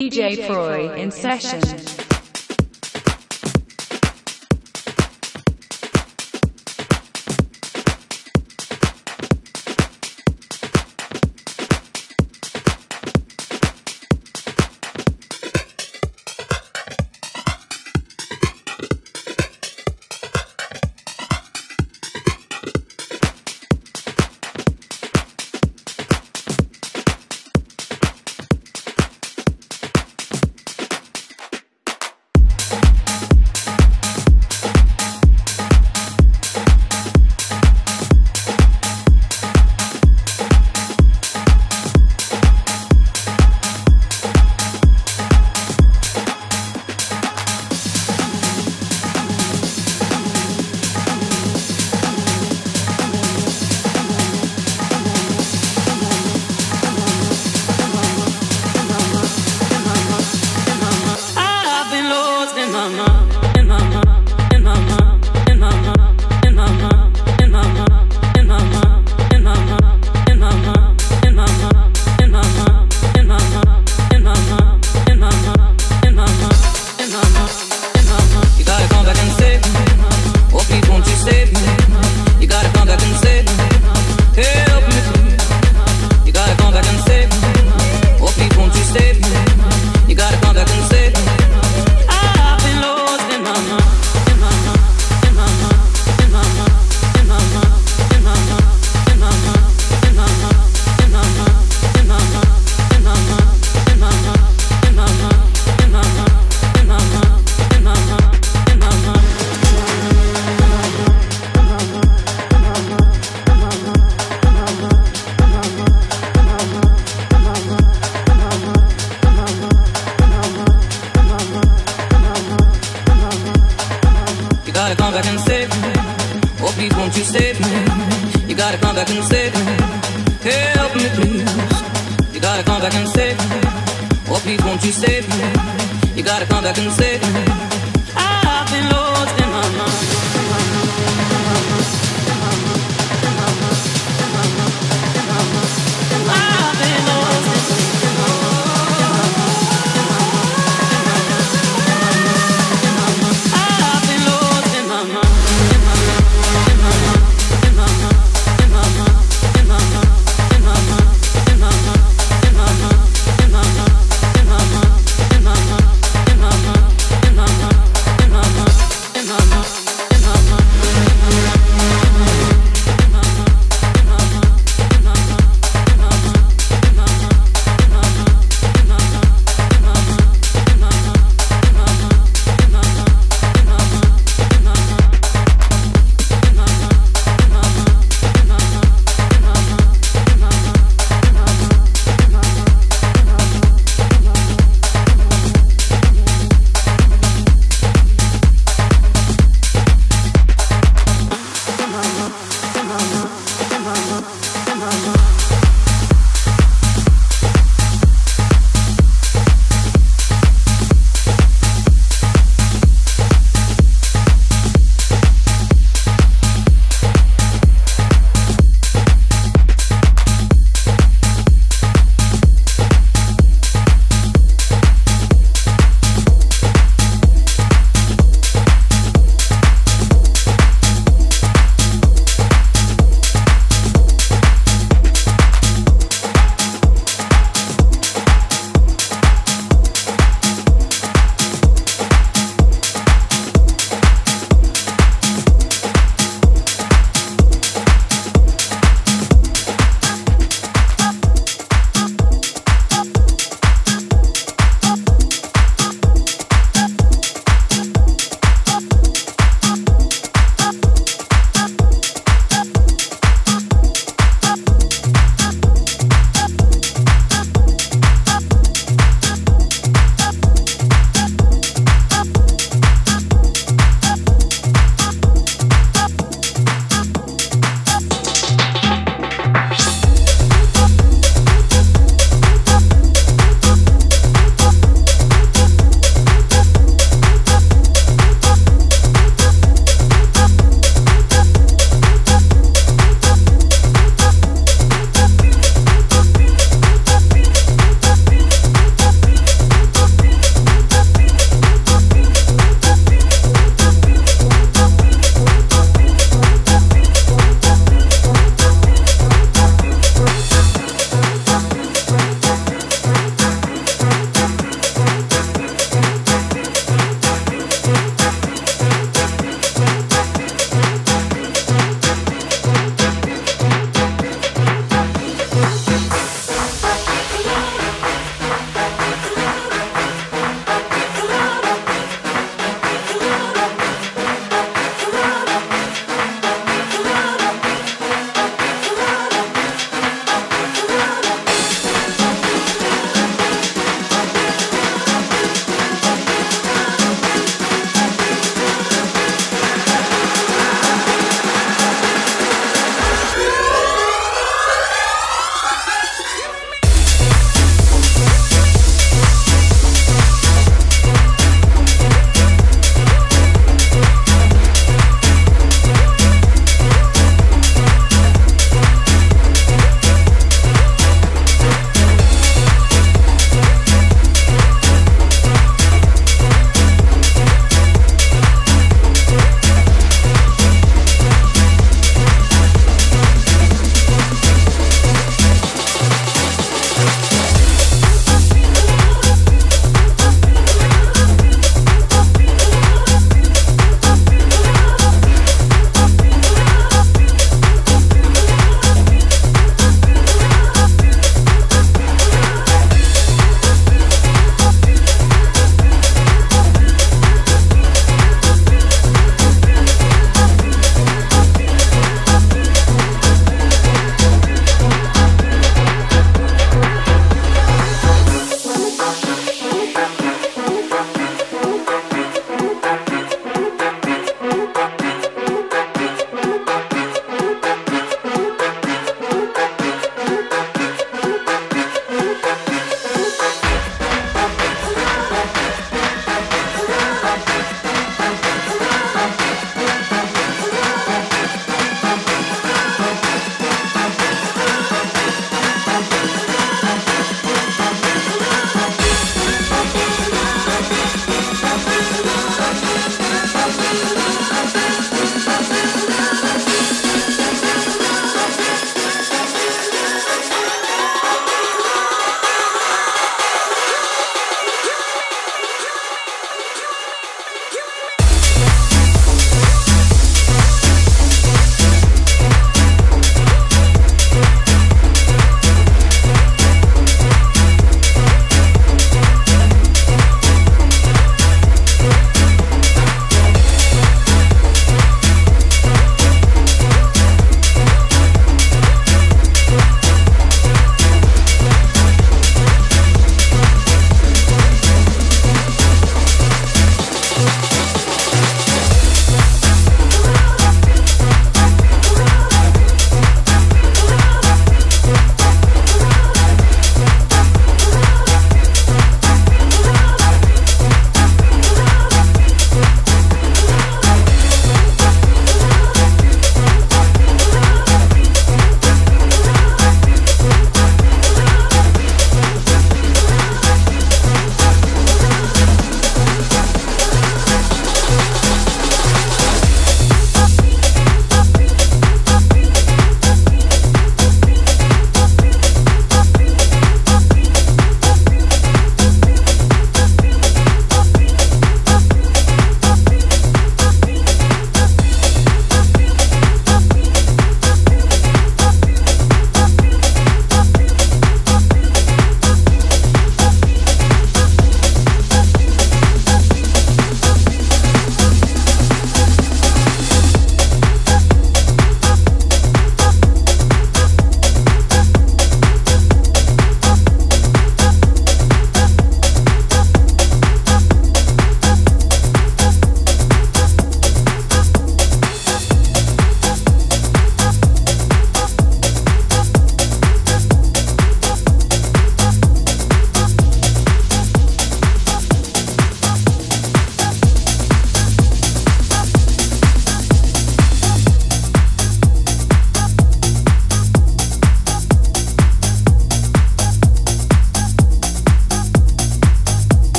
DJ Freud in session. save me. You gotta come back and save me.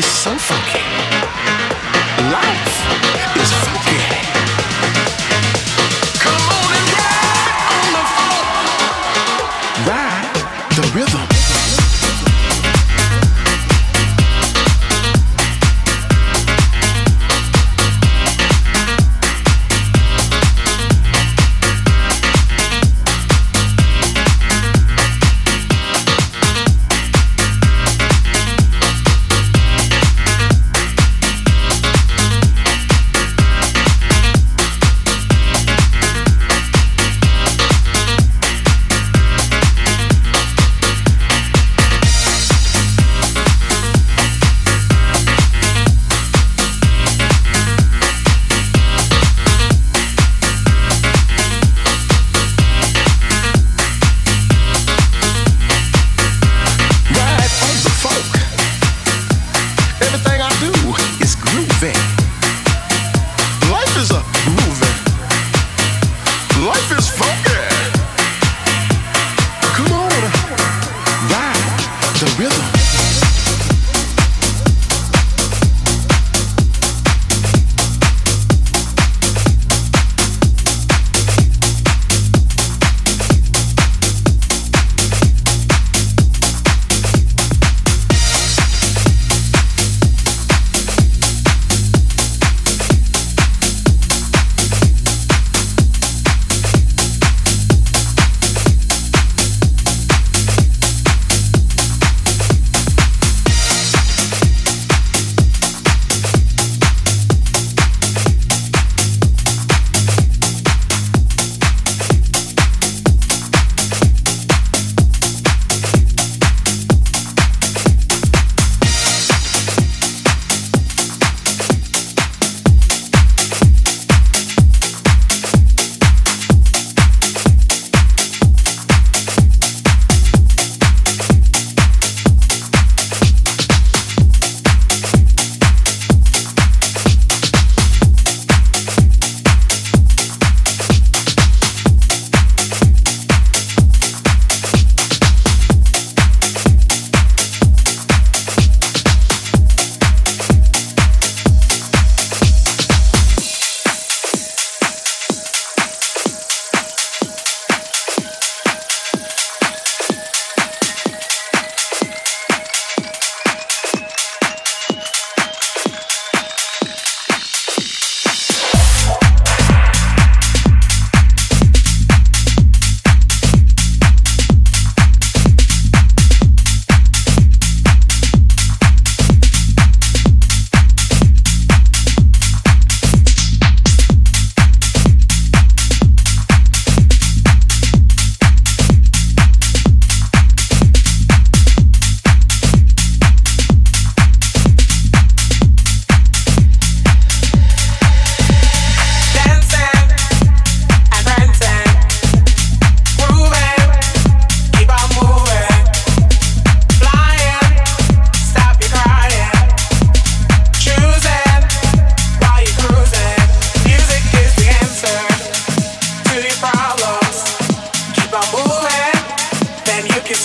Come so and ride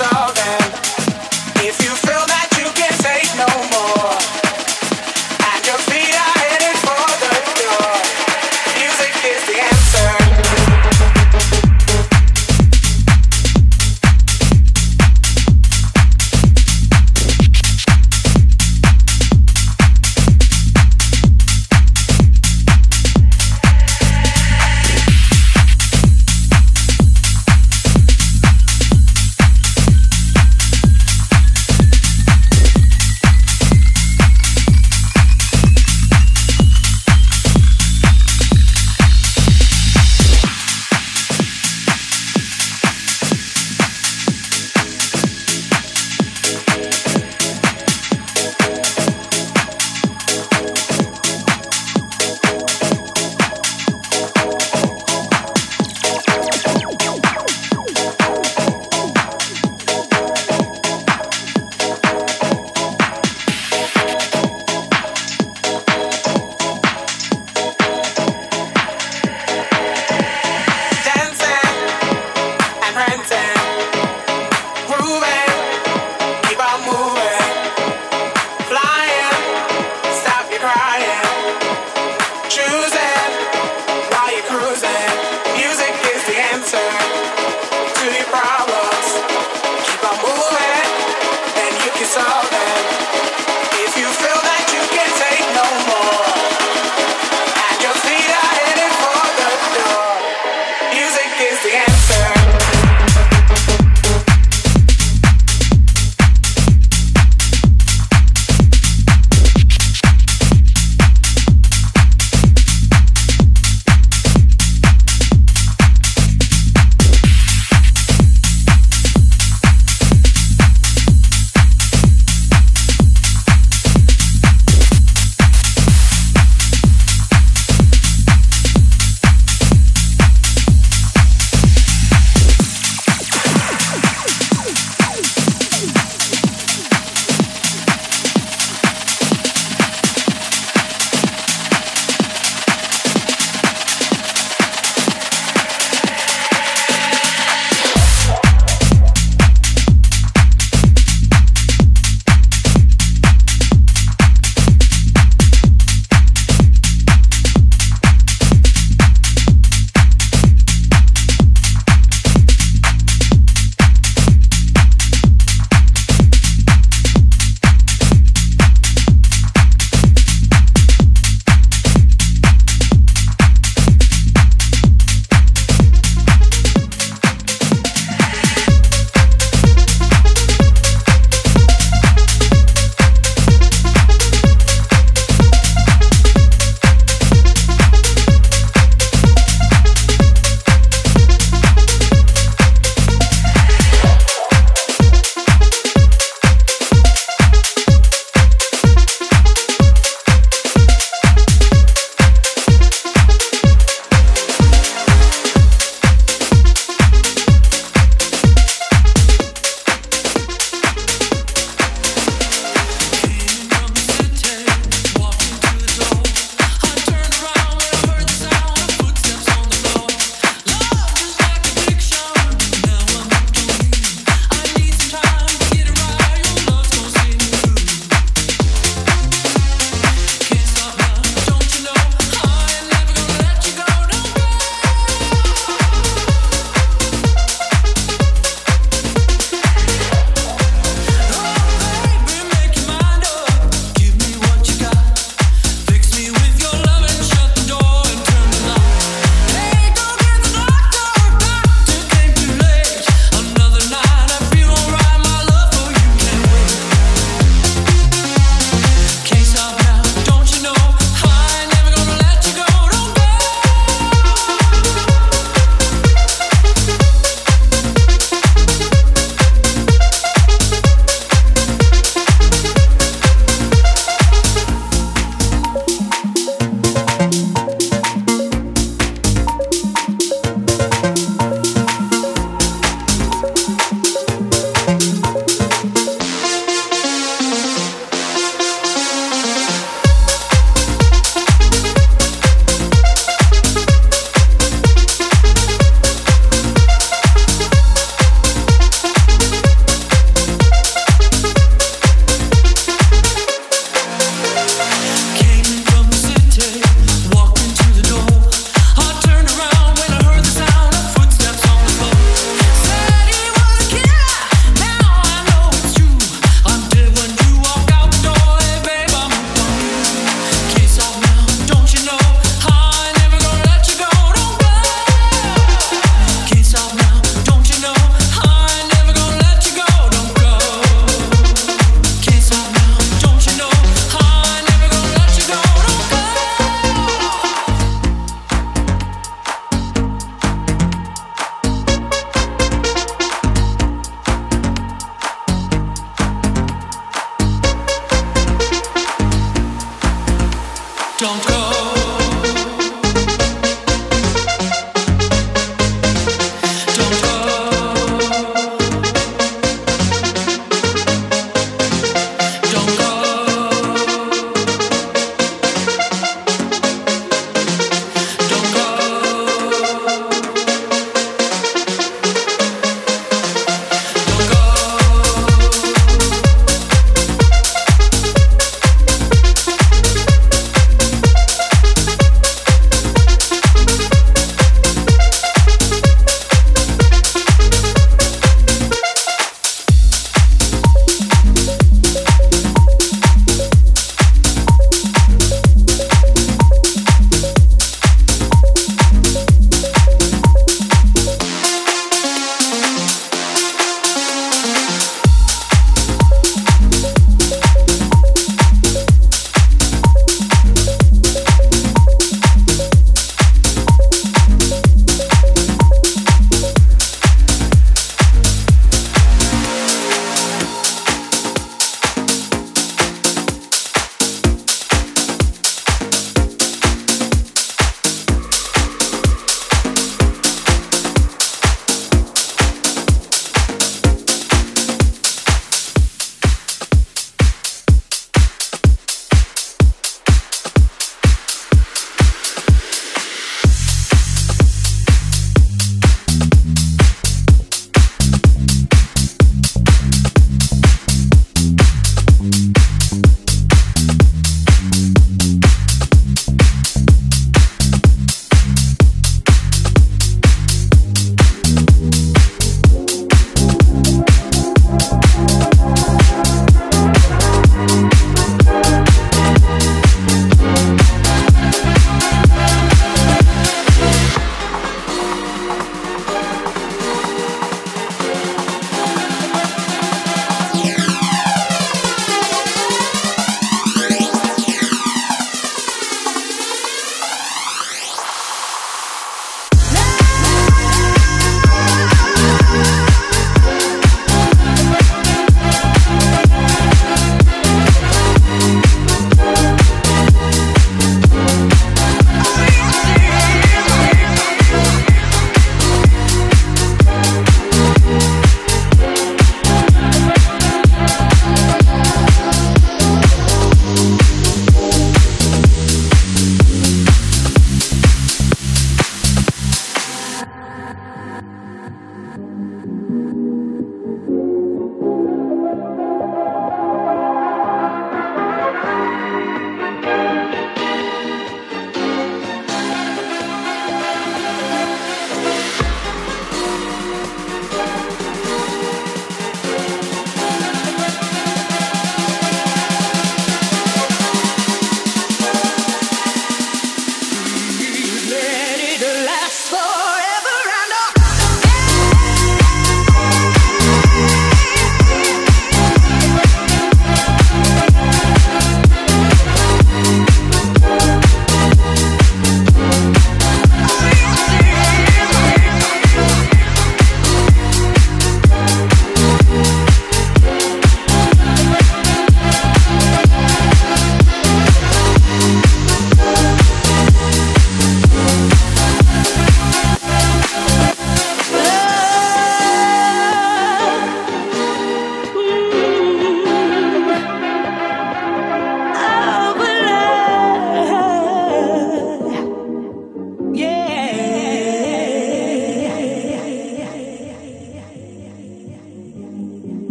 all.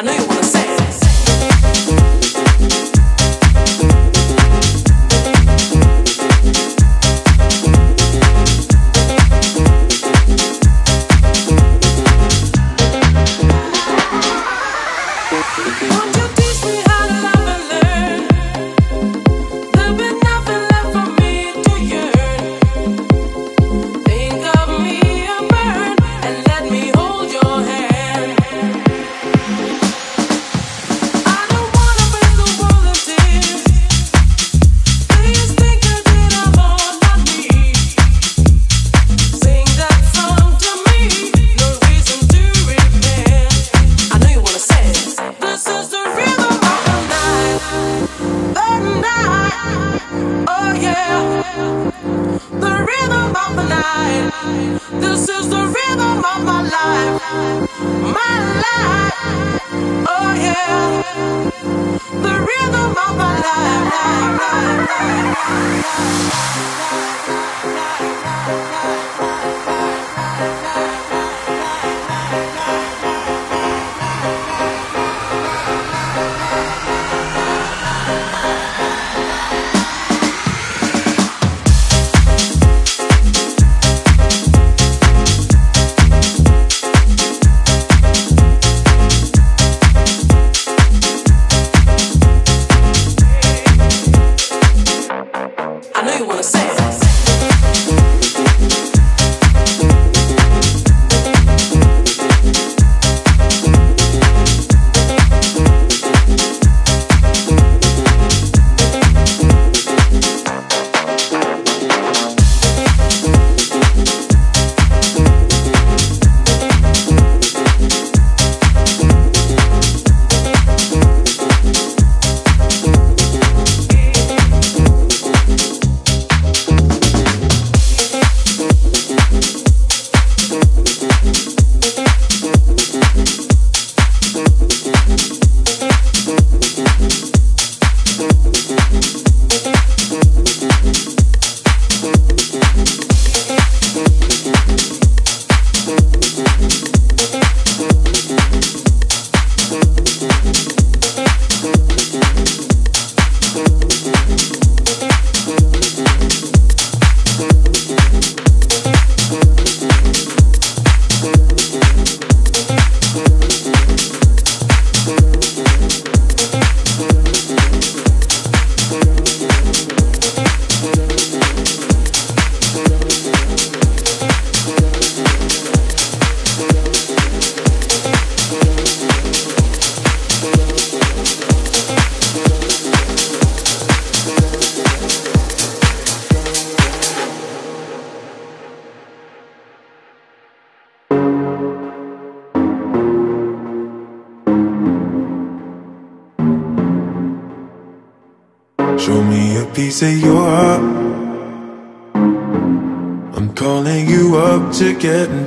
I know you wanna say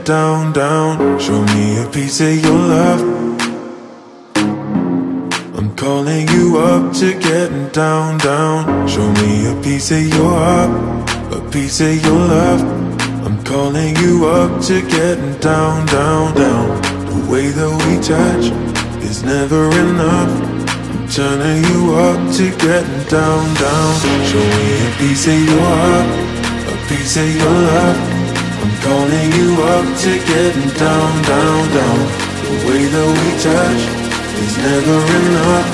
down, down. Show me a piece of your love. I'm calling you up to get down, down. Show me a piece of your heart, a piece of your love. I'm calling you up to get down, down, down. The way that we touch is never enough. Turning you up to getting down, down Show me a piece of your heart A piece of your love I'm calling you up to getting down, down, down. The way that we touch is never enough.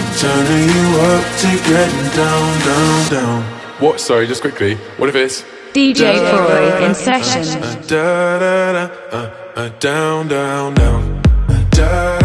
I'm turning you up to getting down, down, down. What, sorry, just quickly, what if it's DJ Foy in session. da, da, da, Down, down, down. Da,